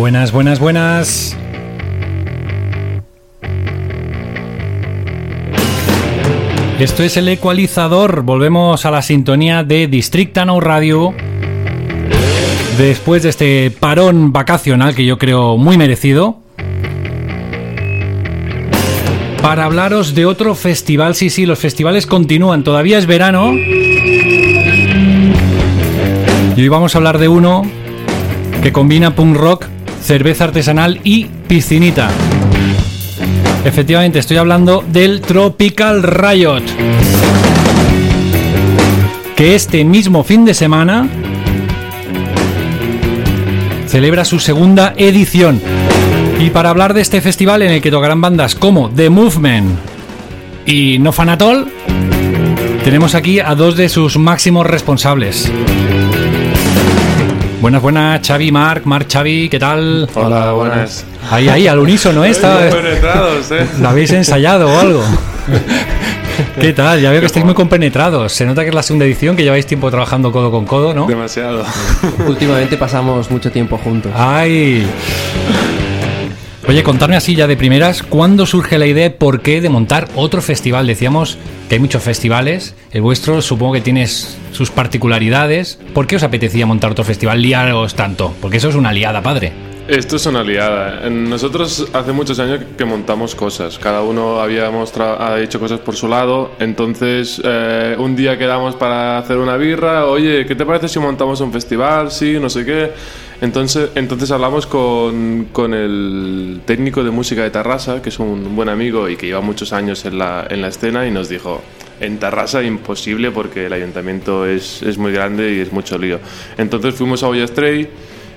Buenas, buenas, buenas. Esto es el ecualizador. Volvemos a la sintonía de District Now Radio. Después de este parón vacacional que yo creo muy merecido. Para hablaros de otro festival. Sí, sí, los festivales continúan. Todavía es verano. Y hoy vamos a hablar de uno que combina punk rock, cerveza artesanal y piscinita. Efectivamente, estoy hablando del Tropical Riot. Que este mismo fin de semana celebra su segunda edición. Y para hablar de este festival en el que tocarán bandas como The Movement y No Fanatol, tenemos aquí a dos de sus máximos responsables. Buenas, buenas, Xavi, Marc, Marc, Xavi, ¿qué tal? Hola, buenas. Ahí, ahí, al unísono, ¿eh? Está- penetrados, ¿eh? ¿Lo habéis ensayado o algo? ¿Qué tal? Ya veo que estáis muy compenetrados. Se nota que es la segunda edición, que lleváis tiempo trabajando codo con codo, ¿no? Demasiado. Últimamente pasamos mucho tiempo juntos. ¡Ay! Oye, contarme así ya de primeras, ¿cuándo surge la idea y por qué de montar otro festival? Decíamos que hay muchos festivales, el vuestro supongo que tiene sus particularidades. ¿Por qué os apetecía montar otro festival, liaros tanto? Porque eso es una liada, padre. Esto es una liada. Nosotros hace muchos años que montamos cosas. Cada uno habíamos ha hecho cosas por su lado. Entonces, eh, un día quedamos para hacer una birra. Oye, ¿qué te parece si montamos un festival? Sí, no sé qué. Entonces, entonces hablamos con, con el técnico de música de Tarrasa, que es un buen amigo y que lleva muchos años en la, en la escena, y nos dijo, en Tarrasa imposible porque el ayuntamiento es, es muy grande y es mucho lío. Entonces fuimos a Ollastray,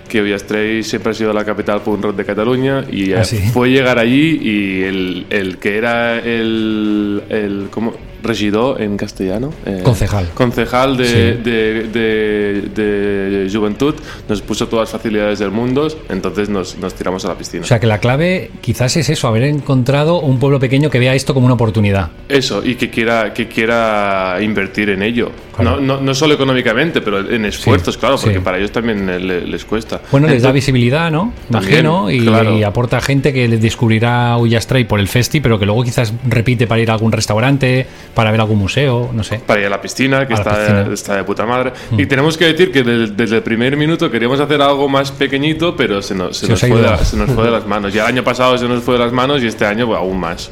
que Ollastray siempre ha sido la capital punk rock de Cataluña, y Ah, sí. fue llegar allí y el, el que era el... el ¿cómo? Regidor en castellano. Eh, Concejal. Concejal de, Sí. de, de- de Juventud nos puso todas las facilidades del mundo, entonces nos, nos tiramos a la piscina. O sea que la clave quizás es eso, haber encontrado un pueblo pequeño que vea esto como una oportunidad. Eso, y que quiera, que quiera invertir en ello. Claro. No, no, no solo económicamente, pero en esfuerzos, Sí, claro, porque sí. para ellos también eh, le- les cuesta. Bueno, les da Entonces- visibilidad, ¿no? También, Imagino, y, claro. y aporta gente que les descubrirá Ullastray por el festi, pero que luego quizás repite para ir a algún restaurante, para ver algún museo, no sé. para ir a la piscina, que A está, piscina. Mm. está de puta madre. Y tenemos que decir que del- desde el primer minuto queríamos hacer algo más pequeñito, pero se nos, se Se nos, fue, de, se nos fue de las manos. Ya el año pasado se nos fue de las manos y este año pues, aún más.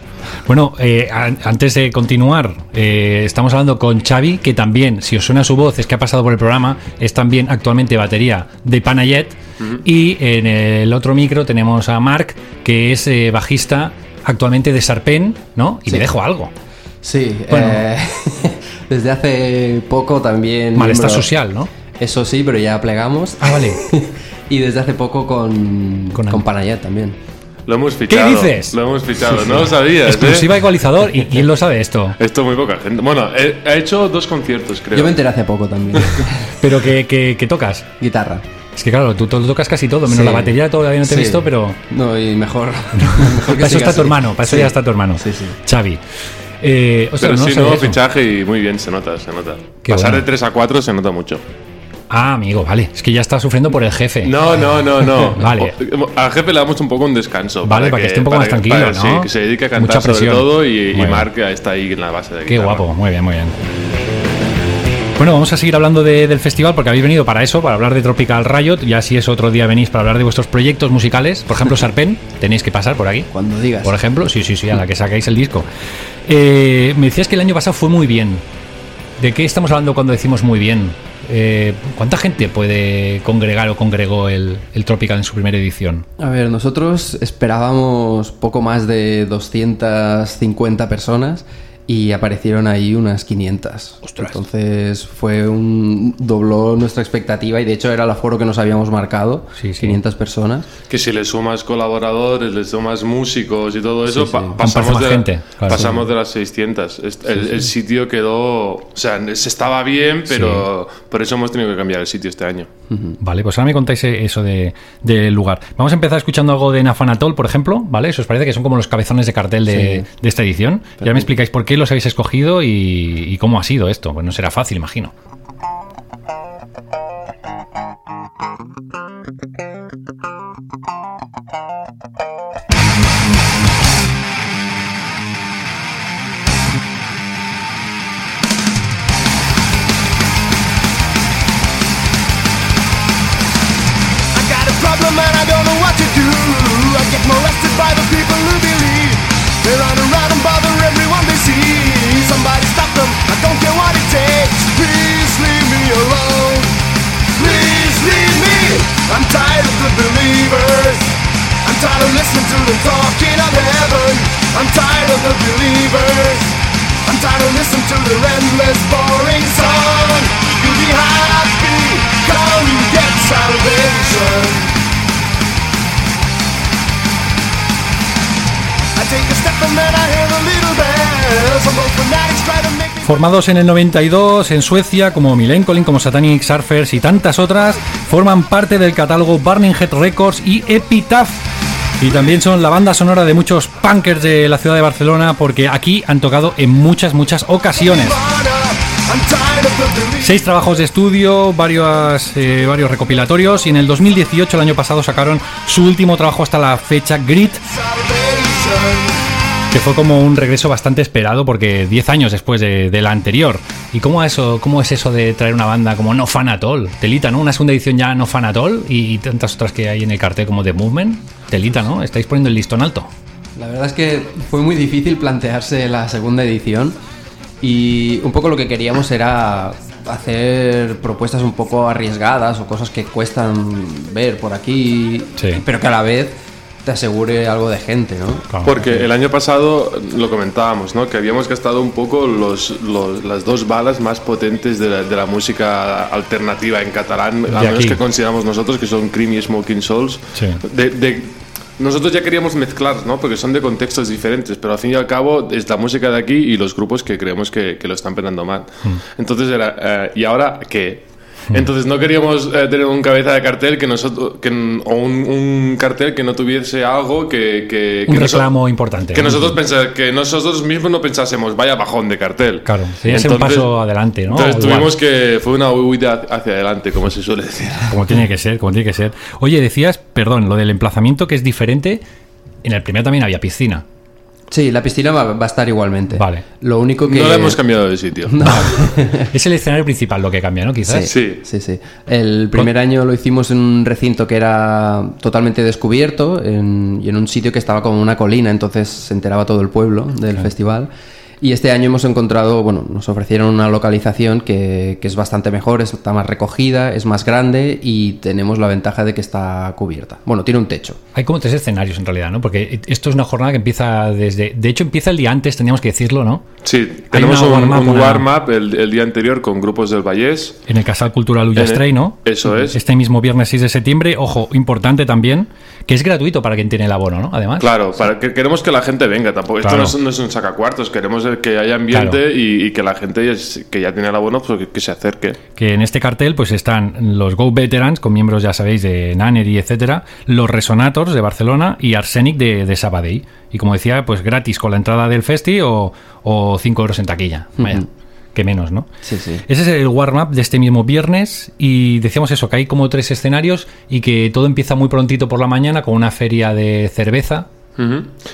Bueno, eh, an- antes de continuar, eh, estamos hablando con Xavi, que también, si os suena su voz, es que ha pasado por el programa, es también actualmente batería de Panayet. Y en el otro micro tenemos a Marc, que es eh, bajista actualmente de Sarpen, ¿no? Y Sí. me dejo algo. Sí, Bueno. eh, desde hace poco también... Malestar miembro- social, ¿no? Eso sí, pero ya plegamos. Ah, vale. y desde hace poco con, Con- con, Panayet también. Lo hemos fichado. dices? Lo hemos fichado, no lo sabías. ¿eh? Exclusiva ecualizador. ¿Y quién lo sabe esto? Esto muy poca gente. Bueno, he- ha hecho dos conciertos, creo. Yo me enteré hace poco también. Pero que, que- que tocas. Guitarra. Es que claro, tú, to- tocas casi todo, menos Sí. la batería todavía no te he Sí. visto, pero No, y mejor... mejor que para eso está tu así. hermano, para eso Sí. ya está tu hermano. Sí, sí. Xavi. Eh, ostras, Pero no sí, nuevo eso. fichaje y muy bien, se nota, se nota. Qué Pasar bueno. de 3 a 4 se nota mucho. Ah, amigo, vale. Es que ya está sufriendo por el jefe. No, no, no, no. Vale. O- Al jefe le damos un poco un descanso. Vale, para que esté un poco más tranquilo, para- ¿no? Sí, que se dedique a Mucha cantar sobre presión. todo y, y. Marc está ahí en la base de Qué guitarra. guapo, muy bien, muy bien. Bueno, vamos a seguir hablando de- del festival porque habéis venido para eso, para hablar de Tropical Riot. Ya si es otro día venís para hablar de vuestros proyectos musicales. Por ejemplo, Sarpen, tenéis que pasar por aquí. Cuando digas. Por ejemplo, sí, sí, sí, a la que sacáis el disco. Eh, me decías que el año pasado fue muy bien. ¿De qué estamos hablando cuando decimos muy bien? Eh, ¿Cuánta gente puede congregar o congregó el, el Tropical en su primera edición? A ver, nosotros esperábamos poco más de 250 personas y aparecieron ahí unas 500. Entonces fue un dobló nuestra expectativa y de hecho era el aforo que nos habíamos marcado, Sí, sí. 500 personas. Que si le sumas colaboradores, le sumas músicos y todo eso, sí. pa- pasamos, de, gente, claro. pasamos de las 600. Est- el, el sitio quedó... O sea, se estaba bien, pero por eso hemos tenido que cambiar el sitio este año. Vale, pues ahora me contáis eh, eso de- del lugar. Vamos a empezar escuchando algo de Nafanatol, por ejemplo, ¿vale? Eso os parece que son como los cabezones de cartel de, de esta edición. Ya me explicáis por qué los habéis escogido y, y cómo ha sido esto. Pues no será fácil, imagino. Formados en el 92 en Suecia, como Milencolin, como Satanic Surfers y tantas otras, forman parte del catálogo Burning Head Records y Epitaph. Y también son la banda sonora de muchos punkers de la ciudad de Barcelona, porque aquí han tocado en muchas, muchas ocasiones. Seis trabajos de estudio, varios, eh, varios recopilatorios, y en el 2018, el año pasado, sacaron su último trabajo hasta la fecha, Grit. Que fue como un regreso bastante esperado porque 10 años después de, de la anterior. ¿Y cómo, eso, cómo es eso de traer una banda como No Fan At All? Telita, ¿no? Una segunda edición ya No Fan At All y, y tantas otras que hay en el cartel como The Movement. Telita, ¿no? Estáis poniendo el listón alto. La verdad es que fue muy difícil plantearse la segunda edición y un poco lo que queríamos era hacer propuestas un poco arriesgadas o cosas que cuestan ver por aquí, Sí. pero que a la vez te asegure algo de gente, ¿no? Claro. Porque el año pasado lo comentábamos, ¿no? Que habíamos gastado un poco los, los- las dos balas más potentes de la, de la música alternativa en catalán, al menos aquí. que consideramos nosotros, que son Cream y Smoking Souls. Sí. De, de- nosotros ya queríamos mezclar, ¿no? Porque son de contextos diferentes, pero al fin y al cabo es la música de aquí y los grupos que creemos que, que lo están penando mal. Hmm. Entonces era, eh, ¿y ahora qué? Entonces no queríamos eh, tener un cabeza de cartel que nosotros que, o un, un cartel que no tuviese algo que, que, Un que reclamo importante. que ¿no? nosotros pensa- que nosotros mismos no pensásemos vaya bajón de cartel. Claro, sería ser un paso adelante, ¿no? Entonces tuvimos que fue una huida hacia adelante, como se suele decir. Como tiene que ser, como tiene que ser. Oye, decías, perdón, lo del emplazamiento que es diferente. En el primero también había piscina. Sí, la piscina va, va a estar igualmente. Vale. Lo único que... No la hemos cambiado de sitio. Es el escenario principal lo que cambia, ¿no? Quizás. Sí. Sí, sí. El primer año lo hicimos en un recinto que era totalmente descubierto en- y en un sitio que estaba como una colina, entonces se enteraba todo el pueblo del festival. Y este año hemos encontrado, bueno, nos ofrecieron una localización que, que es bastante mejor, está más recogida, es más grande y tenemos la ventaja de que está cubierta. Bueno, tiene un techo. Hay como tres escenarios en realidad, ¿no? Porque esto es una jornada que empieza desde. De hecho, empieza el día antes, teníamos que decirlo, ¿no? Sí, tenemos un warm-up, un una- el, el día anterior con grupos del Vallés. En el Casal Cultural Ullastray, ¿no? Eso es. Este mismo viernes 6 de septiembre. Ojo, importante también, que es gratuito para quien tiene el abono, ¿no? Además. Claro, para que queremos que la gente venga. Tampoco, Claro. Esto no es, no es un sacacuartos, queremos que haya ambiente Claro. y, y que la gente que ya tiene el abono pues, que, que se acerque. Que en este cartel pues están los Go Veterans, con miembros, ya sabéis, de Nannery, etcétera, los Resonators de Barcelona y Arsenic de, de Sabadell. Y como decía, pues gratis con la entrada del festi o, o 5 euros en taquilla. Vaya, que menos, ¿no? Sí, sí. Ese es el warm-up de este mismo viernes y decíamos eso, que hay como tres escenarios y que todo empieza muy prontito por la mañana con una feria de cerveza.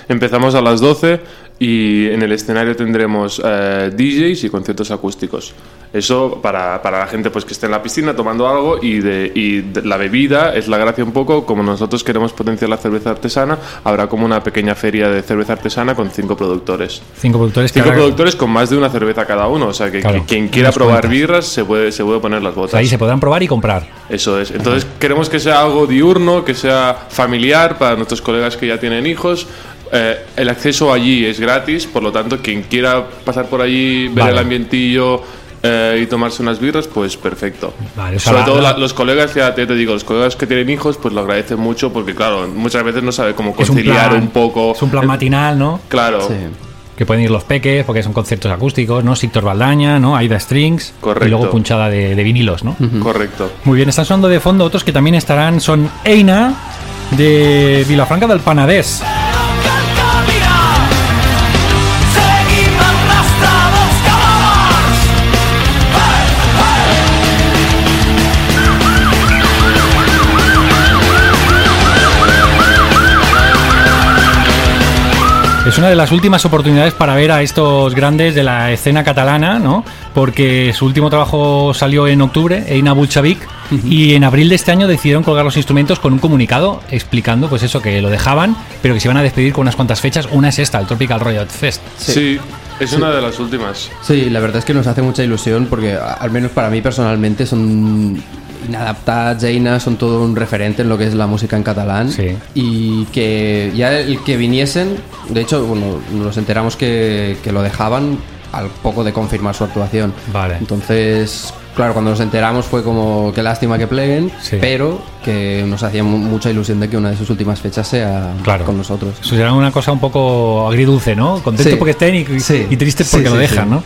Empezamos a las 12 y en el escenario tendremos eh, DJs y conciertos acústicos. Eso para, para la gente pues que esté en la piscina tomando algo y, de, y de- la bebida es la gracia un poco, como nosotros queremos potenciar la cerveza artesana, habrá como una pequeña feria de cerveza artesana con cinco productores. Cinco productores Cinco productores con más de una cerveza cada uno, o sea que, Claro, que quien quiera probar birras se puede, se puede poner las o botas. sea, ahí se podrán probar y comprar. Eso es. Entonces queremos que sea algo diurno, que sea familiar para nuestros colegas que ya tienen hijos. Eh, el acceso allí es gratis, por lo tanto, quien quiera pasar por allí, ver Vale. el ambientillo eh, y tomarse unas birras, pues perfecto. Vale, o sea, Sobre la- todo la- los colegas, ya te, te digo, los colegas que tienen hijos, pues lo agradecen mucho porque, claro, muchas veces no sabe cómo un conciliar plan, un, poco. Es un plan matinal, ¿no? Claro. Sí. Que pueden ir los peques porque son conciertos acústicos, ¿no? Sictor Baldaña, ¿no? Aida Strings. Correcto. Y luego punchada de, de vinilos, ¿no? Correcto. Muy bien, están sonando de fondo otros que también estarán. Son Eina de Vilafranca del Panadés. Es una de las últimas oportunidades para ver a estos grandes de la escena catalana, ¿no? Porque su último trabajo salió en octubre, Eina Bulchavik, y en abril de este año decidieron colgar los instrumentos con un comunicado explicando pues eso, que lo dejaban, pero que se iban a despedir con unas cuantas fechas. Una es esta, el Tropical Riot Fest. Sí, es una de las últimas. Sí, la verdad es que nos hace mucha ilusión porque, al menos para mí personalmente, son inadaptadas, Jaina, son todo un referente en lo que es la música en catalán. Sí. Y que ya el que viniesen, de hecho, bueno, nos enteramos que, que lo dejaban al poco de confirmar su actuación. Vale. Entonces, claro, cuando nos enteramos fue como, qué lástima que pleguen, Sí. pero que nos hacía mu- mucha ilusión de que una de sus últimas fechas sea Claro. con nosotros. Eso será una cosa un poco agridulce, ¿no? Contento Sí. porque estén y, Sí. y triste porque lo dejan. ¿no?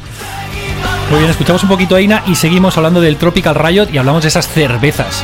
Muy bien, escuchamos un poquito a Ina y seguimos hablando del Tropical Riot y hablamos de esas cervezas.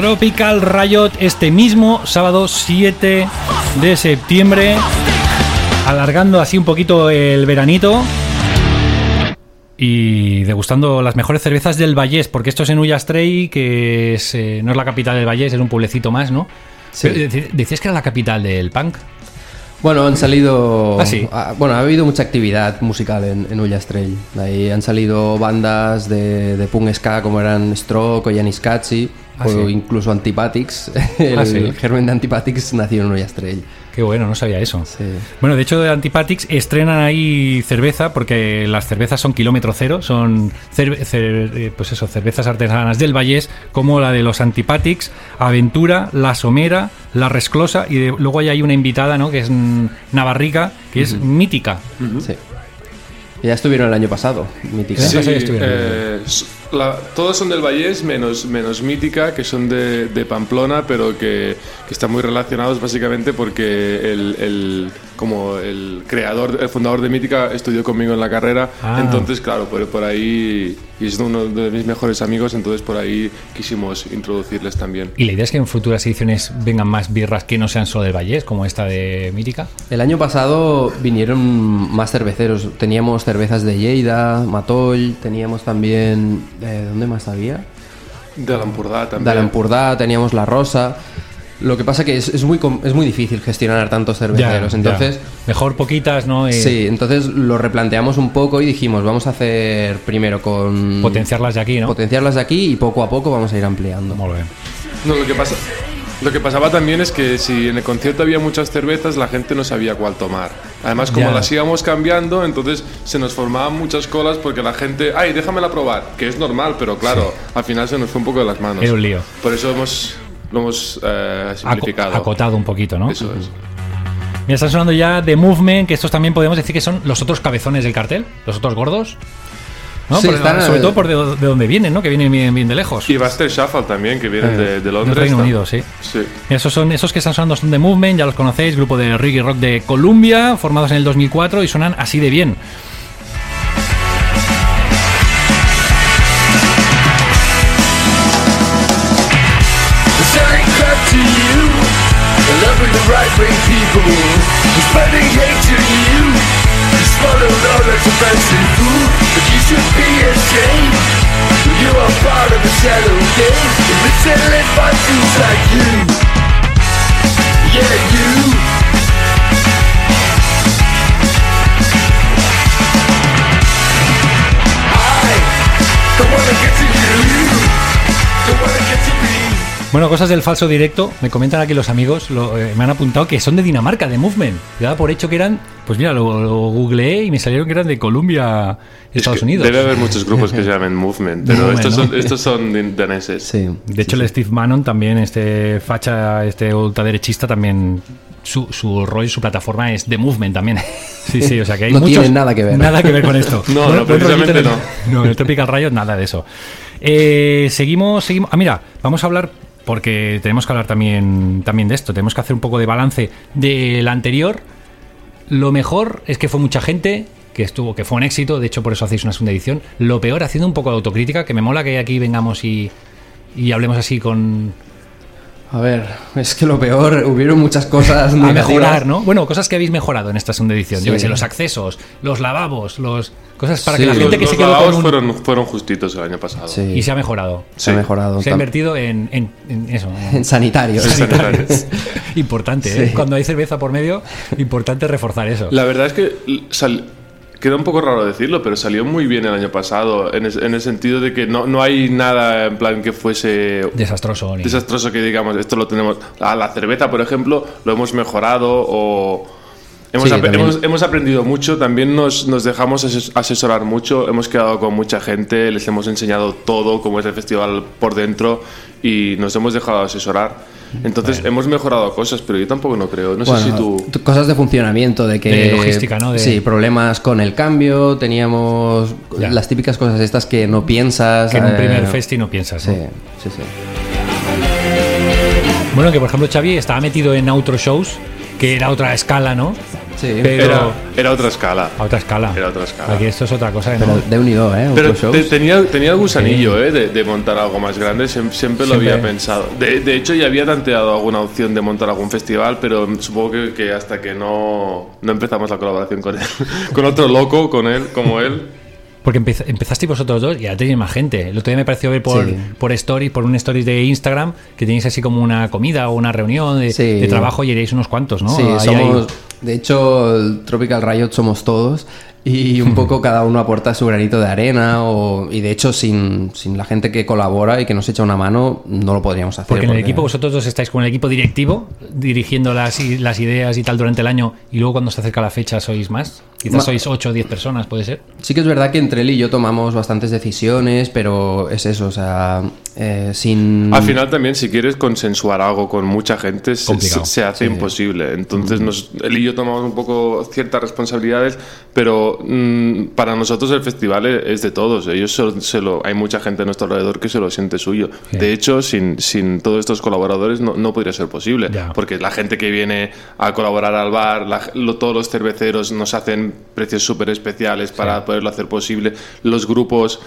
Tropical Riot este mismo sábado 7 de septiembre, alargando así un poquito el veranito y degustando las mejores cervezas del Vallés, porque esto es en Ullastrey, que es, eh, no es la capital del Vallés, es un pueblecito más, ¿no? Sí. Pero, deci- Decías que era la capital del punk. Bueno, han salido. Ah, sí. ah, bueno, ha habido mucha actividad musical en, en Ullastrell. De ahí han salido bandas de, de punk ska como eran Stroke o Janis Katsi, Ah, o sí. incluso Antipathics. El Ah, sí. germen de Antipathics nació en Ullastrell. Qué bueno, no sabía eso. Sí. Bueno, de hecho, de Antipathics estrenan ahí cerveza, porque las cervezas son kilómetro cero, son cerve- cer- eh, pues eso, cervezas artesanas del Vallés, como la de los Antipathics, Aventura, La Somera, La Resclosa, y de- luego hay ahí una invitada, ¿no? Que es Navarrica, que es mítica. Sí. Ya estuvieron el año pasado, mítica. Sí. Eh, la- todos son del Vallés, menos, menos Mítica, que son de, de Pamplona, pero que, que están muy relacionados básicamente porque el, el- como el creador, el fundador de Mítica estudió conmigo en la carrera, Ah. entonces claro, por, por ahí, y es uno de mis mejores amigos, entonces por ahí quisimos introducirles también. Y la idea es que en futuras ediciones vengan más birras que no sean solo del Vallés, como esta de Mítica. El año pasado vinieron más cerveceros. Teníamos cervezas de Lleida, Matoll, teníamos también. eh, ¿Dónde más había? De la Empordà también. De Alampurdá, teníamos La Rosa. Lo que pasa que es, es muy, es muy difícil gestionar tantos cerveceros. Ya, entonces, ya. Mejor poquitas, ¿no? Eh, sí, entonces lo replanteamos un poco y dijimos, vamos a hacer primero con. Potenciarlas de aquí, ¿no? Potenciarlas de aquí y poco a poco vamos a ir ampliando. Muy bien. No, lo que pasa. Lo que pasaba también es que si en el concierto había muchas cervezas, la gente no sabía cuál tomar. Además, como Ya. las íbamos cambiando, entonces se nos formaban muchas colas porque la gente, ay, déjamela probar, que es normal, pero claro, al final se nos fue un poco de las manos. Era un lío. Por eso hemos, lo hemos eh, simplificado. acotado un poquito, ¿no? Eso es. Mira, están sonando ya The Movement, que estos también podemos decir que son los otros cabezones del cartel, los otros gordos. ¿no? Sí, Por- están, sobre eh, todo por de, de donde vienen, ¿no? Que vienen bien, bien de lejos. Y Buster Shuffle también, que vienen de, de Del Londres. Reino tam- Unido, sí. Sí. Esos son esos que están sonando son The Movement, ya los conocéis, grupo de reggae rock de Columbia, formados en el 2004 y suenan así de bien. That offensive food But you should be ashamed. You are part of the shadow game. If It's led by fools like you? Yeah, you Bueno, cosas del falso directo. Me comentan aquí los amigos, lo- eh, me han apuntado que son de Dinamarca, de Movement. Yo daba por hecho que eran, pues mira, lo, lo googleé y me salieron que eran de Colombia, Estados Es que Unidos. Debe haber muchos grupos que se llamen Movement, pero Movement, estos, ¿no? son, estos son daneses. Sí. De hecho, el Steve Bannon también, este facha, este ultraderechista, también. Su, su rol, su plataforma es The Movement también. Sí, sí, o sea que hay No muchos- tiene nada que ver. Nada que ver con esto. No, no, precisamente en el- No, en el Tropical Riot nada de eso. Eh, seguimos, seguimos. Ah, mira, vamos a hablar porque tenemos que hablar también, también de esto. Tenemos que hacer un poco de balance del anterior. Lo mejor es que fue mucha gente que estuvo, que fue un éxito. De hecho, por eso hacéis una segunda edición. Lo peor, haciendo un poco de autocrítica, que me mola que aquí vengamos y, y hablemos así con A ver, es que lo peor, hubieron muchas cosas a mejorar, ¿no? Bueno, cosas que habéis mejorado en esta segunda edición. Yo Sí. que sé, los accesos, los lavabos, los cosas para Sí. que la gente Los, que se los quedó lavabos con un- fueron, fueron justitos el año pasado. Sí, y se ha mejorado. se ha mejorado. Se ha invertido en, en- en eso. en- en sanitarios. Sí, sanitarios. importante, ¿eh? Cuando hay cerveza por medio, importante reforzar eso. La verdad es que sal- queda un poco raro decirlo, pero salió muy bien el año pasado, en, es- en el sentido de que no, no hay nada en plan que fuese Desastroso. ni- desastroso que digamos, esto lo tenemos. A la cerveza, por ejemplo, lo hemos mejorado o. Hemos, Sí, ap- hemos, hemos aprendido mucho, también nos, nos dejamos ases- asesorar mucho, hemos quedado con mucha gente, les hemos enseñado todo, cómo es el festival por dentro y nos hemos dejado asesorar. Entonces hemos mejorado cosas, pero yo tampoco no creo. No sé Bueno, si tú... Cosas de funcionamiento, de que... De logística, ¿no? De- Sí, problemas con el cambio, teníamos Ya. las típicas cosas estas que no piensas... que en un eh, primer festi no piensas. Sí, sí, sí. Bueno, que por ejemplo Xavi estaba metido en outro shows, que era otra escala, ¿no? Sí, Pero- Era, era otra escala. A otra escala. Era otra escala. Aquí esto es otra cosa que pero no. de unido, ¿eh? Pero te- tenía, tenía el gusanillo eh, de, de montar algo más grande, siem- siempre, lo Siempre. había pensado. De, de hecho, ya había tanteado alguna opción de montar algún festival, pero supongo que, que hasta que no, no empezamos la colaboración con él, con otro loco, con él, como él. Porque empez- empezasteis vosotros dos y ya tenéis más gente. El otro día me pareció ver por, Sí. por stories, por un stories de Instagram, que tenéis así como una comida o una reunión de, Sí. de trabajo y erais unos cuantos, ¿no? Sí, Ahí somos. De hecho, el Tropical Riot somos todos y un poco cada uno aporta su granito de arena o, y de hecho sin, sin la gente que colabora y que nos echa una mano no lo podríamos hacer. Porque en el equipo vosotros dos estáis con el equipo directivo, dirigiendo las, i- las ideas y tal durante el año, y luego cuando se acerca la fecha sois más. Quizás Ma- sois 8 o 10 personas, puede ser. Sí que es verdad que entre él y yo tomamos bastantes decisiones, pero es eso, o sea, eh, sin... Al final también, si quieres consensuar algo con mucha gente, se, hace imposible. Entonces, nos, él y yo tomamos un poco ciertas responsabilidades, pero mm, para nosotros el festival e- es de todos. Ellos se, se lo, hay mucha gente a nuestro alrededor que se lo siente suyo. De hecho, sin, sin todos estos colaboradores no, no podría ser posible. Ya. Porque la gente que viene a colaborar al bar, la- lo- todos los cerveceros nos hacen precios súper especiales para poderlo hacer posible. Los grupos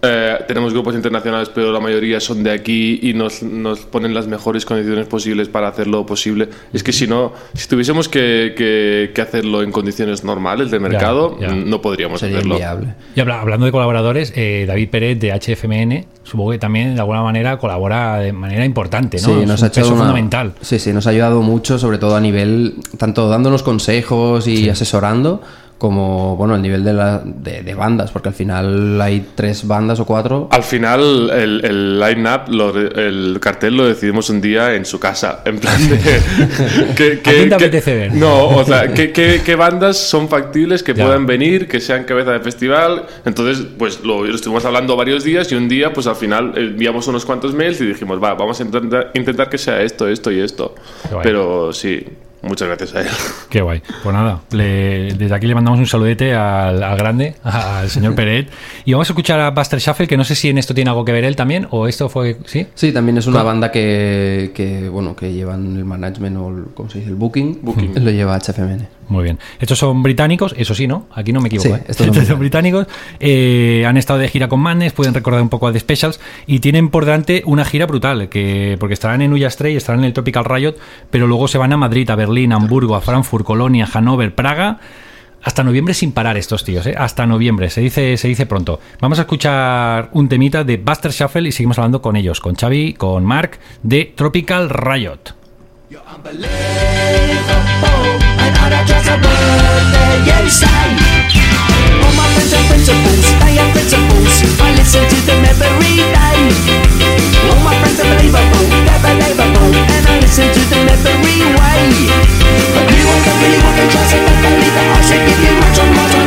eh, tenemos grupos internacionales, pero la mayoría son de aquí y nos, nos ponen las mejores condiciones posibles para hacerlo posible. Es que si no, si tuviésemos que, que- que hacerlo en condiciones normales de mercado, ya. mm, no podríamos Sería hacerlo. inviable. Y habla- hablando de colaboradores, eh, David Pérez de HFMN, supongo que también de alguna manera colabora de manera importante, ¿no? Sí, Es nos un ha hecho peso una- fundamental. Sí, sí, nos ha ayudado mucho, sobre todo a nivel, tanto dándonos consejos y asesorando, como, bueno, el nivel de, la, de, de bandas, porque al final hay tres bandas o cuatro. Al final, el, el line-up, el cartel lo decidimos un día en su casa. En plan de. ¿qué, ¿A quién te apetece ver? No, o sea, ¿qué, bandas son factibles que Ya. puedan venir, que sean cabeza de festival? Entonces, pues lo, lo estuvimos hablando varios días y un día, pues al final enviamos unos cuantos mails y dijimos, va, vamos a intentar, intentar que sea esto, esto y esto. Pero sí, muchas gracias a él. Qué guay. Pues nada, le- desde aquí le mandamos un saludete al, al grande, al señor Peret. Y vamos a escuchar a Buster Shuffle, que no sé si en esto tiene algo que ver él también, o esto fue. ¿Sí? Sí, también es una banda que, que, bueno, que llevan el management o el, ¿cómo se dice? El booking. Booking. Lo lleva HFMN. Muy bien. Estos son británicos, eso sí, ¿no? Aquí no me equivoco. Sí, ¿eh? estos son británicos. Eh, han estado de gira con Madness, pueden recordar un poco a The Specials y tienen por delante una gira brutal, que porque estarán en Ulla Stray, estarán en el Tropical Riot, pero luego se van a Madrid, a Berlín, a Hamburgo, a Frankfurt, Colonia, Hannover, Praga. Hasta noviembre sin parar estos tíos, ¿eh? hasta noviembre, se dice, se dice pronto. Vamos a escuchar un temita de Buster Shuffle y seguimos hablando con ellos, con Xavi, con Mark, de Tropical Riot. para transport the yellow sign. All my friends are principals, they are principals. I listen to them every day. All my friends are believable, they're believable, and I listen to them every way. But you won't really want to trust it, but believe I should give you much on much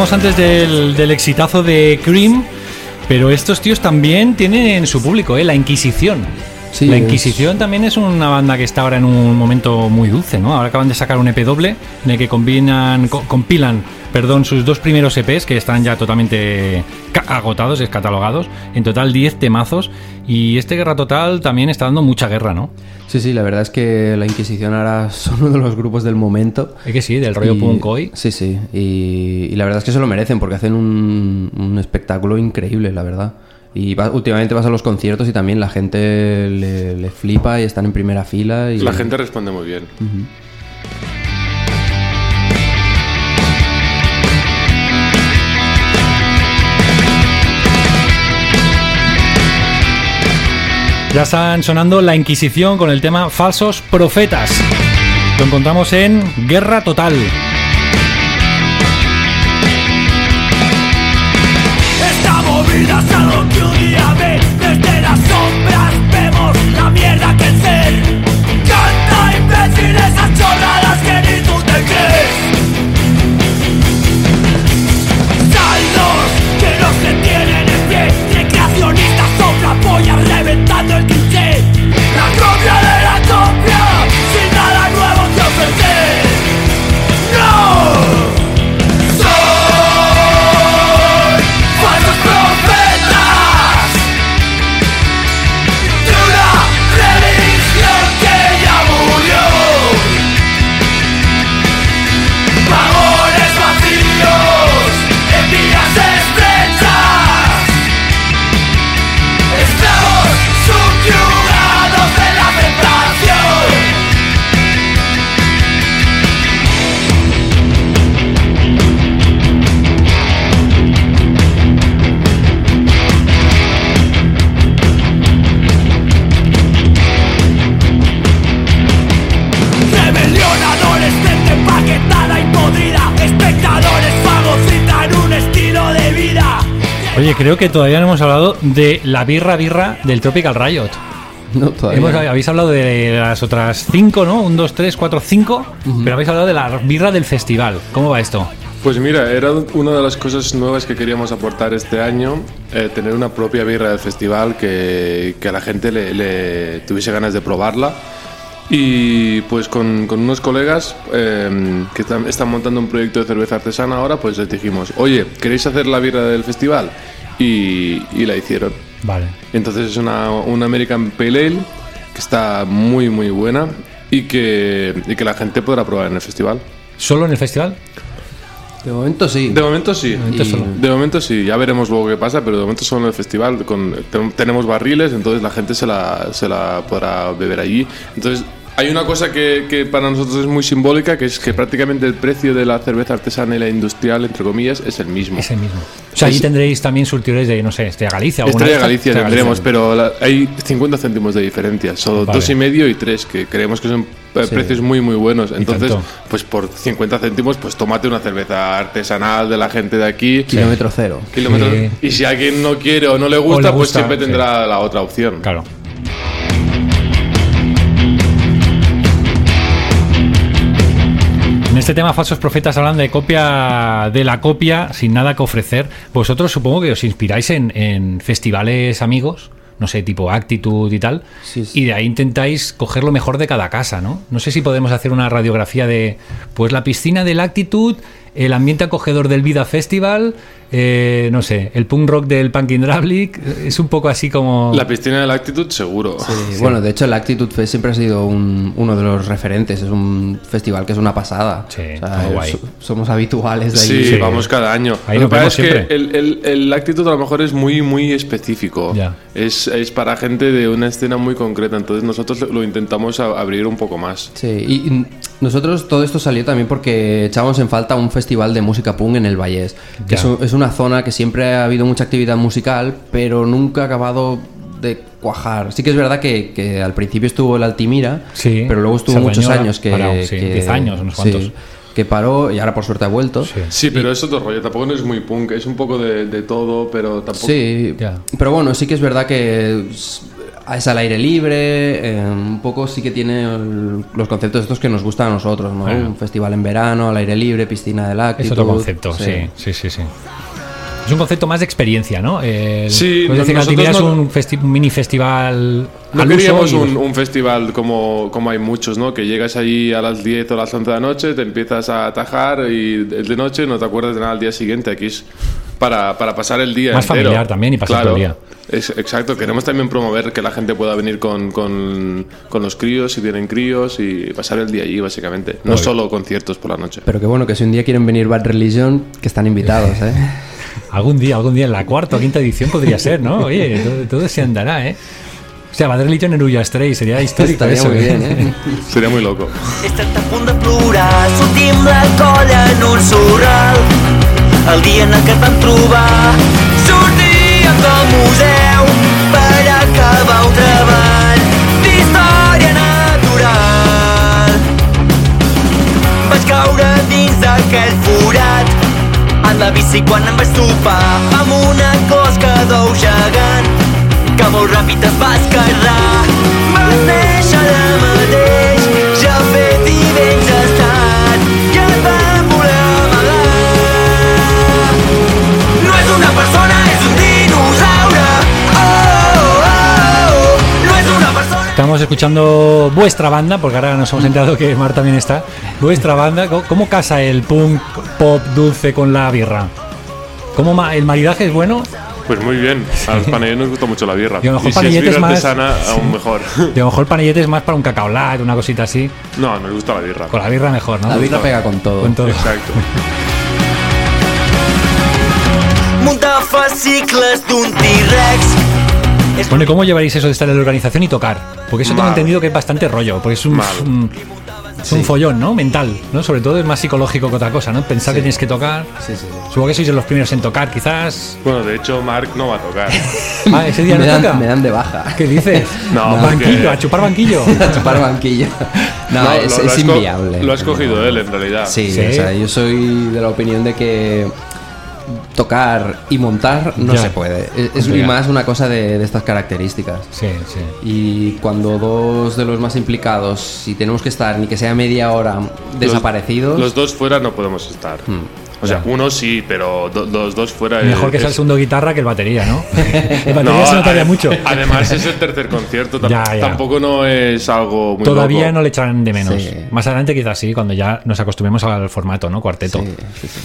Hablábamos antes del, del exitazo de Cream, pero estos tíos también tienen su público, ¿eh? La Inquisición. Sí, la es- Inquisición también es una banda que está ahora en un momento muy dulce, ¿no? Ahora acaban de sacar un EP doble en el que combinan, co- compilan perdón, sus dos primeros EPs que están ya totalmente agotados, descatalogados. En total 10 temazos. Y este Guerra Total también está dando mucha guerra, ¿no? Sí, sí, la verdad es que la Inquisición ahora son uno de los grupos del momento. Es que sí, del rollo Y- punk hoy. Sí, sí. Y, y la verdad es que se lo merecen porque hacen un, un espectáculo increíble, la verdad. Y va- últimamente vas a los conciertos y también la gente le, le flipa y están en primera fila. Y... La gente responde muy bien. Ya están sonando La Inquisición con el tema Falsos Profetas. Lo encontramos en Guerra Total. Esta movida creo que todavía no hemos hablado de la birra birra del Tropical Riot. No, todavía. Hemos- habéis hablado de las otras cinco, ¿no? Un, dos, tres, cuatro, cinco. Pero habéis hablado de la birra del festival. ¿Cómo va esto? Pues mira, era una de las cosas nuevas que queríamos aportar este año, eh, tener una propia birra del festival que, que a la gente le, le tuviese ganas de probarla. Y pues con, con unos colegas eh, que están, están montando un proyecto de cerveza artesana ahora, pues les dijimos, oye, ¿queréis hacer la birra del festival? Y, y la hicieron. Vale. Entonces es una, una American Pale Ale que está muy muy buena y que, y que la gente podrá probar en el festival. ¿Solo en el festival? De momento sí. De momento sí. momento solo. De momento sí, ya veremos luego qué pasa, pero de momento solo en el festival. Con, ten- tenemos barriles, entonces la gente se la, se la podrá beber allí. Entonces hay una cosa que, que para nosotros es muy simbólica, que es que prácticamente el precio de la cerveza artesana y la industrial, entre comillas, es el mismo. Es el mismo. O sea, allí Es- tendréis también surtidores de, no sé, Estrella Galicia. Estrella. Galicia Estrella tendremos, Galicia. pero la- hay 50 céntimos de diferencia. Solo Vale. dos y medio y tres, que creemos que son eh, Sí. precios muy muy buenos. Entonces, pues por 50 céntimos, pues tómate una cerveza artesanal de la gente de aquí. Kilómetro cero. kilómetros. Sí. Y si alguien no quiere o no le gusta, le pues gusta, siempre sí. tendrá la otra opción. Claro. Este tema, Falsos Profetas hablan de copia de la copia sin nada que ofrecer. Vosotros supongo que os inspiráis en, en festivales amigos, no sé, tipo Actitud y tal, Sí, sí. y de ahí intentáis coger lo mejor de cada casa, ¿no? No sé si podemos hacer una radiografía de, pues la piscina del Actitud, el ambiente acogedor del Vida Festival, eh, no sé, el punk rock del Punkin' Drablic, es un poco así como... La piscina de la actitud, seguro. Sí, Bueno, de hecho el Actitude Fest siempre ha sido un- uno de los referentes. Es un festival que es una pasada. Sí, O sea, guay. so- somos habituales de Sí, ahí. Sí. vamos cada año. Ahí lo nos que pasa vemos es que siempre. el, el, el actitud a lo mejor es muy, muy específico. Ya. Es, es para gente de una escena muy concreta. Entonces nosotros lo- intentamos a- abrir un poco más. Sí, y, y nosotros todo esto salió también porque echábamos en falta un festival de música punk en el Vallés. Que es, un- es una zona que siempre ha habido mucha actividad musical, pero nunca ha acabado de cuajar. Sí que es verdad que, que al principio estuvo el Altimira, Sí, pero luego estuvo muchos años que, parado, sí, que- 10 años, unos sí, cuantos. que paró y ahora por suerte ha vuelto. Sí. Sí, pero es otro rollo. Tampoco no es muy punk. Es un poco de, de todo, pero tampoco. Sí, Ya. pero bueno, sí que es verdad que es, es al aire libre, eh, un poco sí que tiene el- los conceptos estos que nos gustan a nosotros, ¿no? Bueno. Un festival en verano, al aire libre, piscina de lácteos. Es otro concepto, sí, sí, sí, sí. Es un concepto más de experiencia, ¿no? El, Sí, nosotros Altimira es no- un, festi- un mini festival No al uso queríamos y- un, un festival como, como hay muchos, ¿no? Que llegas allí a las 10 o las 11 de la noche, te empiezas a atajar y de de noche no te acuerdas de nada al día siguiente. Aquí es para, para pasar el día Más entero. familiar también y pasar todo el día. Es, exacto, queremos también promover que la gente pueda venir con, con, con los críos, si tienen críos, y pasar el día allí, básicamente. No solo conciertos por la noche. Pero que bueno, que si un día quieren venir Bad Religion, que están invitados, ¿eh? Algún día, algún día en la cuarta o quinta edición podría ser, ¿no? Oye, todo, todo se andará, ¿eh? O sea, Bad Religion en Ulla Stray sería histórico Estaria eso. muy bien, ¿eh? Sería muy loco. Estat a punt de plorar, sortim la colla en un sorral. El dia en el que et vam trobar, sortíem del museu per acabar un treball d'història natural. Vaig caure dins d'aquell la bici quan em vaig topar amb una closca d'ou gegant que molt ràpid es va esquerrar. Vas néixer allà mateix, ja fet i ben gestat, i et vam voler amagar. No és una persona, és un dinosaure. Oh, oh, oh. No és una persona. Estamos escuchando vuestra banda, porque ahora nos hemos enterado que Mar también está. Vuestra banda, ¿cómo, cómo casa el punk pop dulce con la birra? ¿Cómo ma- el maridaje es bueno? Pues muy bien. A los panelleros nos gusta mucho la birra. Y a lo mejor Y si es panelletes birra más- artesana, aún mejor. Y a lo mejor panellete es más para un cacao lat, una cosita así. no, nos gusta la birra. Con la birra mejor, ¿no? La birra pega con todo. Con todo. Exacto. Bueno, ¿y cómo llevaréis eso de estar en la organización y tocar? Porque eso tengo Mal. entendido que es bastante rollo, porque es un, Mal. un- es un follón, ¿no? Mental, ¿no? Sobre todo es más psicológico que otra cosa, ¿no? Pensar que tienes que tocar. Sí, sí, sí. Supongo que sois de los primeros en tocar, quizás. Bueno, de hecho, Mark no va a tocar. Ah, ese día me, no dan, toca. me dan de baja. ¿Qué dices? No, banquillo, porque- a chupar banquillo. A chupar banquillo. No, No, es, lo- lo es ha esco- inviable. Lo ha escogido él, en realidad. Sí, Sí. o sea, yo soy de la opinión de que tocar y montar no Ya. se puede. Es, más una cosa de, de estas características. Sí, sí. Y cuando dos de los más implicados, si tenemos que estar ni que sea media hora Los- desaparecidos, Los dos fuera no podemos estar. O sea, uno sí, pero do- los dos fuera. Mejor es- que sea el segundo guitarra que el batería, ¿no? El batería No, se notaría mucho. Además, es el tercer concierto. Ya, ya. Tampoco no es algo muy Todavía loco. no le echarán de menos. Sí. Más adelante quizás sí, cuando ya nos acostumbremos al formato, ¿no? Cuarteto. sí, sí, sí.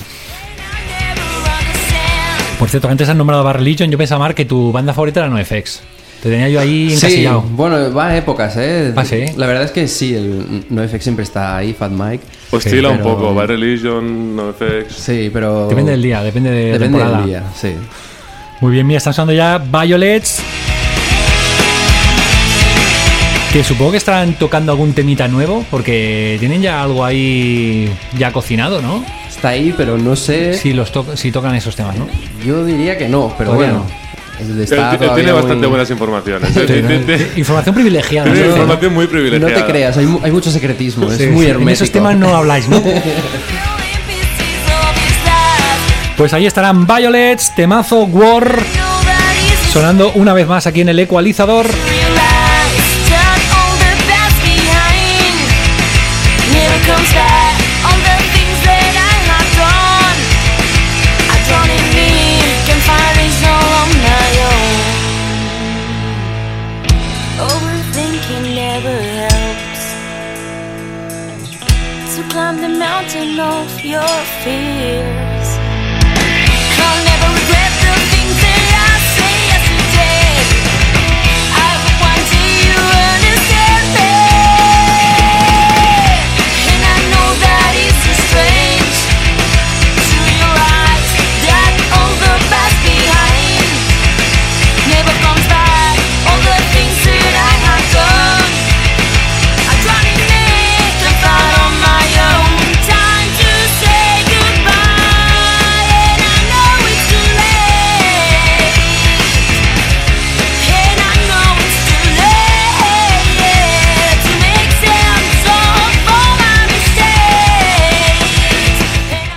Por cierto, antes has nombrado Bar Religion, yo pensaba, Mar, que tu banda favorita era NoFX. Te tenía yo ahí Sí, encasillado. bueno, va a épocas, ¿eh? Ah, ¿sí? La verdad es que sí, el NoFX siempre está ahí, Fat Mike. Oscila Sí, un pero- poco. Bad Religion, NoFX. Sí, pero... Depende del día, depende de Depende temporada. del día, sí. Muy bien, mira, están sonando ya Violets. Que supongo que estarán tocando algún temita nuevo, porque tienen ya algo ahí ya cocinado, ¿no? Está ahí, pero no sé... Si, los to- si tocan esos temas, ¿no? Yo diría que no, pero Todavía bueno. Está tiene bastante muy- buenas informaciones. Él- Información privilegiada. Tiene ¿no? información muy No privilegiada. te creas, hay, hay mucho secretismo, Sí, es muy sí, hermético. En esos temas no habláis, ¿no? Pues ahí estarán Violets, temazo, War, sonando una vez más aquí en el ecualizador.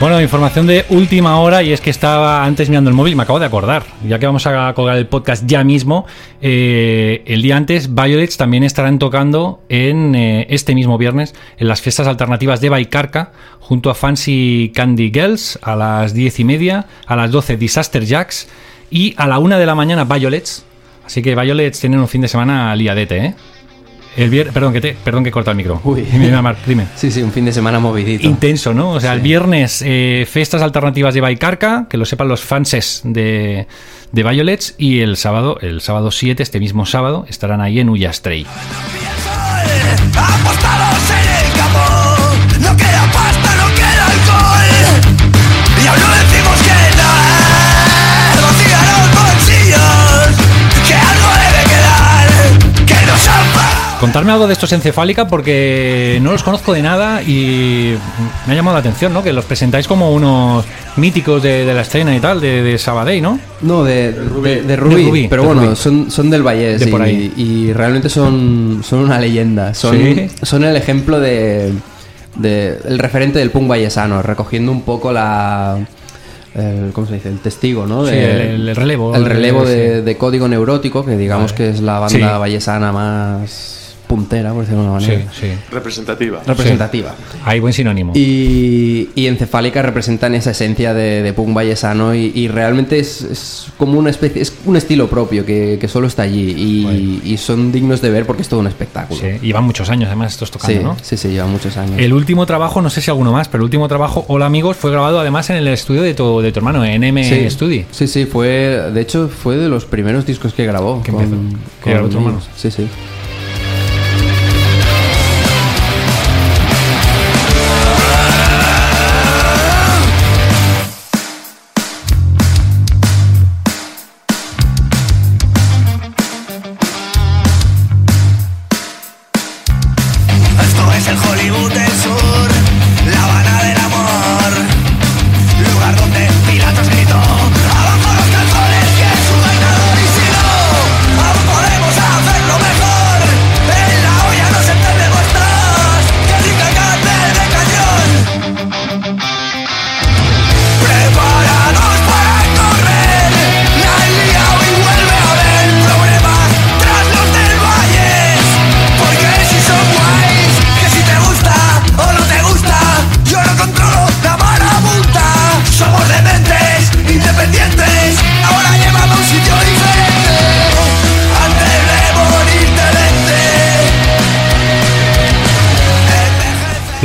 Bueno, información de última hora y es que estaba antes mirando el móvil me acabo de acordar, ya que vamos a colgar el podcast ya mismo, eh, el día antes Violets también estarán tocando en eh, este mismo viernes en las fiestas alternativas de Baicarca junto a Fancy Candy Girls a las 10 y media, a las 12 Disaster Jacks y a la 1 de la mañana Violets. Así que Violets tienen un fin de semana liadete, ¿eh? El vier- perdón, que te, perdón que corta el micro. Uy. Dime, Marc, dime. Sí, sí, un fin de semana movidito. Intenso, ¿no? O sea, el viernes eh, fiestas alternativas de Baicarca, que lo sepan los fanses de, de Violets, y el sábado, el sábado 7, este mismo sábado, estarán ahí en Ullastray. Apostados en el campo, no queda pasta, no queda alcohol. Y aún no Contarme algo de estos encefálica porque no los conozco de nada y me ha llamado la atención, ¿no? Que los presentáis como unos míticos de, de la escena y tal, de, de Sabadell, ¿no? No, de, de, de Rubí, pero de bueno, Rubí. Son, son del Vallés De y, por ahí. y realmente son, son una leyenda. Son, Sí. son el ejemplo de, de- el referente del punk vallesano, recogiendo un poco la el- ¿cómo se dice? el testigo, ¿no? Sí, el- el relevo. el relevo de, Sí. de Código Neurótico, que digamos Vale. que es la banda Sí. vallesana más puntera, por decirlo de una Sí, manera. sí. Representativa. Representativa. Hay buen sinónimo. Y, y Encefálica representan esa esencia de, de punk vallesano y, y realmente es, es como una especie, es un estilo propio que, que solo está allí y, y son dignos de ver porque es todo un espectáculo. Sí, llevan muchos años además estos tocando, sí, ¿no? sí, sí, lleva muchos años. El último trabajo, no sé si alguno más, pero el último trabajo, Hola Amigos, fue grabado además en el estudio de tu, de tu hermano, en M sí, Studio. Sí, sí, fue, de hecho fue de los primeros discos que grabó. Que empezó, que grabó tu hermano. Sí, sí.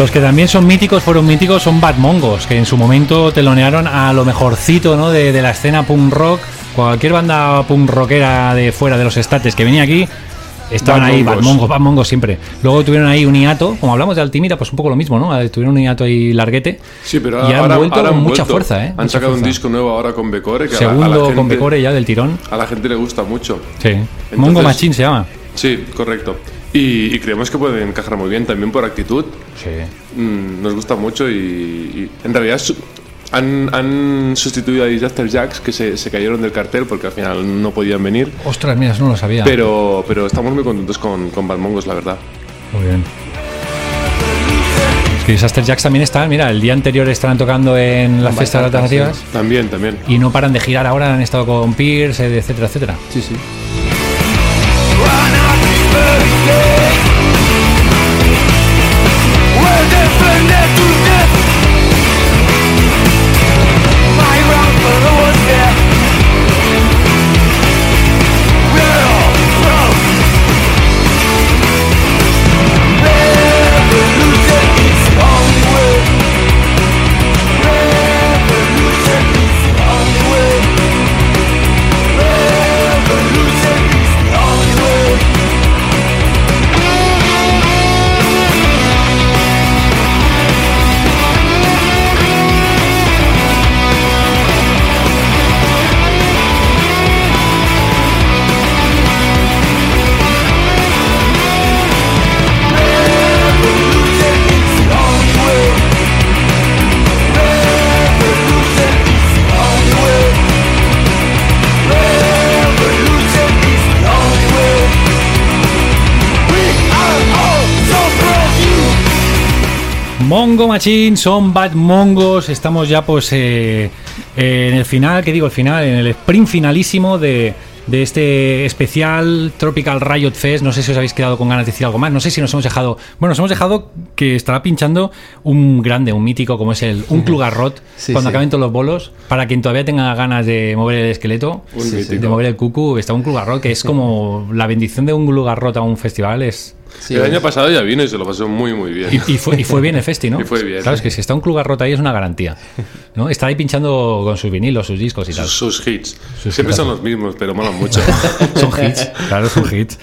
Los que también son míticos, fueron míticos, son Bad Mongos, que en su momento telonearon a lo mejorcito ¿no? de, de la escena punk rock. Cualquier banda punk rockera de fuera de los estates que venía aquí, estaban Bad ahí, Mongos. Bad Mongos, Bad Mongos siempre. Luego tuvieron ahí un hiato, como hablamos de Altimira, pues un poco lo mismo, ¿no? Eh, Tuvieron un hiato ahí larguete. Sí, pero y han ahora, vuelto ahora con han mucha vuelto. fuerza, ¿eh? Han Mucha sacado un disco nuevo ahora con Becore que a la- a la Segundo gente- con Pecore ya del tirón. A la gente le gusta mucho. Sí. Mongo Machine se llama. Sí, correcto. Y, y creemos que pueden encajar muy bien también por actitud. Sí. Mm, nos gusta mucho y, y en realidad han, han sustituido a Disaster Jacks que se, se cayeron del cartel porque al final no podían venir. Ostras, mira, eso no lo sabía. Pero, pero estamos muy contentos con, con Bad Mongos, la verdad. Muy bien. Es que Disaster Jacks también están, mira, el día anterior estarán tocando en las fiestas alternativas También, también. y no paran de girar ahora, han estado con Pierce, etcétera, etcétera. Sí, sí. Machine, son Bad Mongos. Estamos ya, pues, eh, eh, en el final, ¿qué digo? El final, en el sprint finalísimo de, de este especial Tropical Riot Fest. No sé si os habéis quedado con ganas de decir algo más. No sé si nos hemos dejado. Bueno, nos hemos dejado que estará pinchando un grande, un mítico, como es el un Clugarrot, Sí, cuando sí. acaben todos los bolos. Para quien todavía tenga ganas de mover el esqueleto, de mover el cucu, está un Clugarrot, que es como la bendición de un Clugarrot a un festival. Es. Sí, el año pasado ya vino y se lo pasó muy, muy bien. Y, y fue, y fue bien el festi, ¿no? Y fue bien. Claro, es que si está un club rota ahí es una garantía. ¿no? Está ahí pinchando con sus vinilos, sus discos y tal. Sus, sus hits. Sus Siempre hits. son los mismos, pero molan mucho. Son hits, claro, son hits.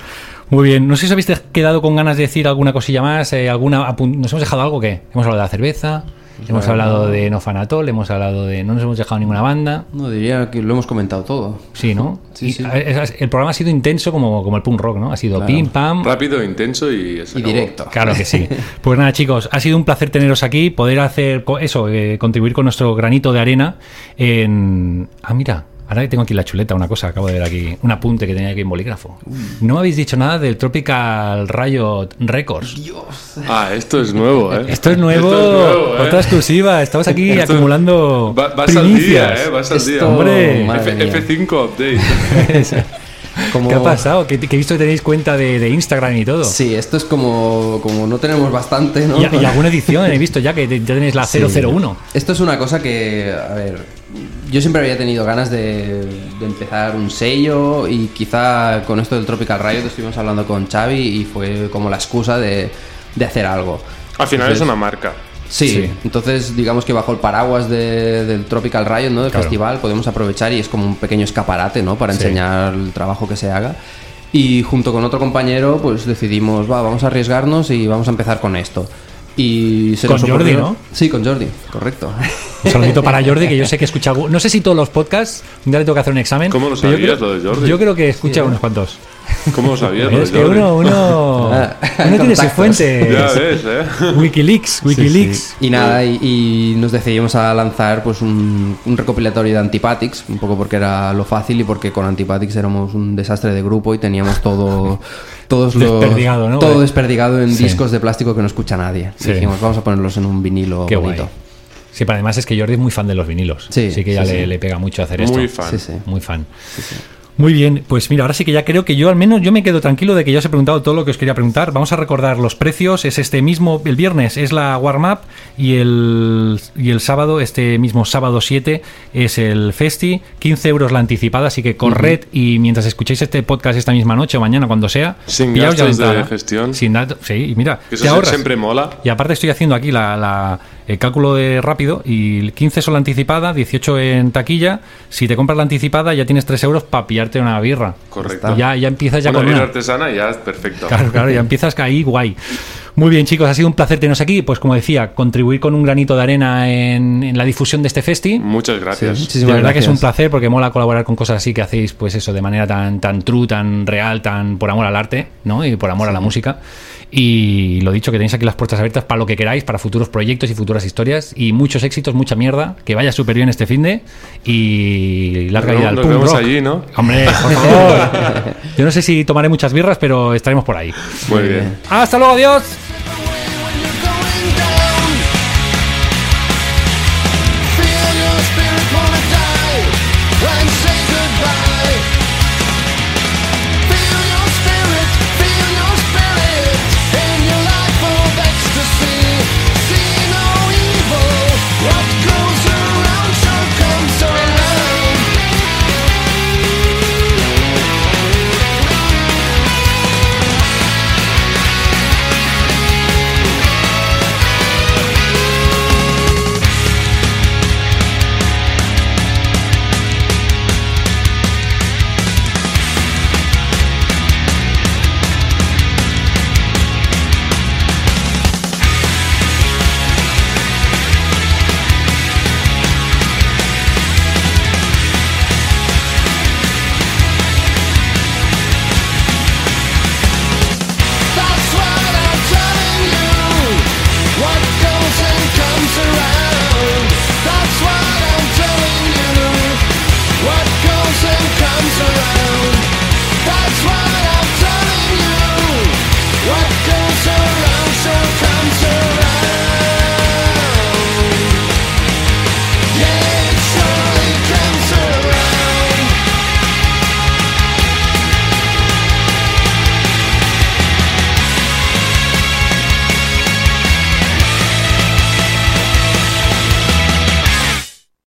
Muy bien, no sé si os habéis quedado con ganas de decir alguna cosilla más, eh, alguna ¿nos hemos dejado algo qué? Hemos hablado de la cerveza, hemos hablado de No Fanatol, hemos hablado de... No nos hemos dejado ninguna banda, No, diría que lo hemos comentado todo. sí, ¿no? Sí, Y, sí. el programa ha sido intenso como, como el punk rock, ¿no? Ha sido Claro. pim, pam, Rápido, intenso y, Y directo. Claro que sí. Pues nada, chicos, ha sido un placer teneros aquí, poder hacer co- eso, eh, contribuir con nuestro granito de arena en... Ah, mira, ahora que tengo aquí la chuleta, una cosa, acabo de ver aquí, un apunte que tenía aquí en bolígrafo. No me habéis dicho nada del Tropical Riot Records. Ah, esto es nuevo, ¿eh? Esto es nuevo, Esto es nuevo, ¿eh? otra exclusiva. Estamos aquí Esto- acumulando Va- vas al día, ¿eh? Vas al Esto- día. Hombre. F- mía. F5 update. Como- ¿Qué ha pasado? Que, que he visto que tenéis cuenta de, de Instagram y todo. Sí, esto es como, como no tenemos bastante, ¿no? Y, y alguna edición he visto ya que ya tenéis la Sí. 001. Esto es una cosa que, a ver, yo siempre había tenido ganas de, de empezar un sello y quizá con esto del Tropical Riot estuvimos hablando con Xavi y fue como la excusa de, de hacer algo. Al final es Entonces- una marca. Sí, Sí. entonces digamos que bajo el paraguas de- del Tropical Riot, ¿no? Del Claro. festival, podemos aprovechar y es como un pequeño escaparate, ¿no? Para Sí. enseñar el trabajo que se haga. Y junto con otro compañero, pues decidimos, va, vamos a arriesgarnos y vamos a empezar con esto. Y se Con nos Jordi, ¿no? Sí, con Jordi, correcto. Un saludito para Jordi, que yo sé que escucha. No sé si todos los podcasts, un día le tengo que hacer un examen. ¿Cómo lo yo sabías, creo- lo de Jordi? Yo creo que escucha unos cuantos. ¿Cómo lo sabías? Es que uno, uno, Ah, uno tiene sus contactos. fuentes. Ya ves, ¿eh? Wikileaks, Wikileaks. Y nada, y, y nos decidimos a lanzar pues un, un recopilatorio de Antipatics, un poco porque era lo fácil y porque con Antipatics éramos un desastre de grupo y teníamos todo todos los Desperdigado, ¿no? todo desperdigado en Sí. discos de plástico que no escucha nadie. Sí. Dijimos, vamos a ponerlos en un vinilo Qué bonito. guay. Sí, pero además es que Jordi es muy fan de los vinilos. Sí, que ya sí, le, sí. le pega mucho hacer esto. Muy fan. Sí, sí. Muy fan. Muy bien, pues mira, ahora sí que ya creo que yo al menos yo me quedo tranquilo de que ya os he preguntado todo lo que os quería preguntar. Vamos a recordar los precios. Es este mismo, el viernes es la warm up y el, y el sábado, este mismo sábado 7, es el festi. 15 euros la anticipada, así que corred y mientras escuchéis este podcast esta misma noche o mañana, cuando sea, Sin ya gastos de gestión. Sin datos, sí, mira, Que eso te se- ahorras. siempre mola. Y aparte estoy haciendo aquí la, la- el cálculo de rápido y 15 son la anticipada, 18 en taquilla. Si te compras la anticipada ya tienes 3 euros para pillarte una birra. Correcto. Ya, ya empiezas ya Una con birra una. artesana ya es perfecto. Claro, claro, ya empiezas ahí guay. Muy bien, chicos, ha sido un placer teneros aquí. Pues como decía, contribuir con un granito de arena en, en la difusión de este festi. Muchas gracias. Sí. De Muchísimas verdad que es un gracias. placer porque mola colaborar con cosas así que hacéis, pues eso, de manera tan, tan true, tan real, tan por amor al arte, ¿no? Y por amor a la música. Y lo dicho, que tenéis aquí las puertas abiertas para lo que queráis, para futuros proyectos y futuras historias. Y muchos éxitos, mucha mierda. Que vaya súper bien este fin de. Y larga vida al nos vemos rock. allí, ¿no? Hombre, por favor. Yo no sé si tomaré muchas birras, pero estaremos por ahí. Muy bien. Hasta luego, adiós.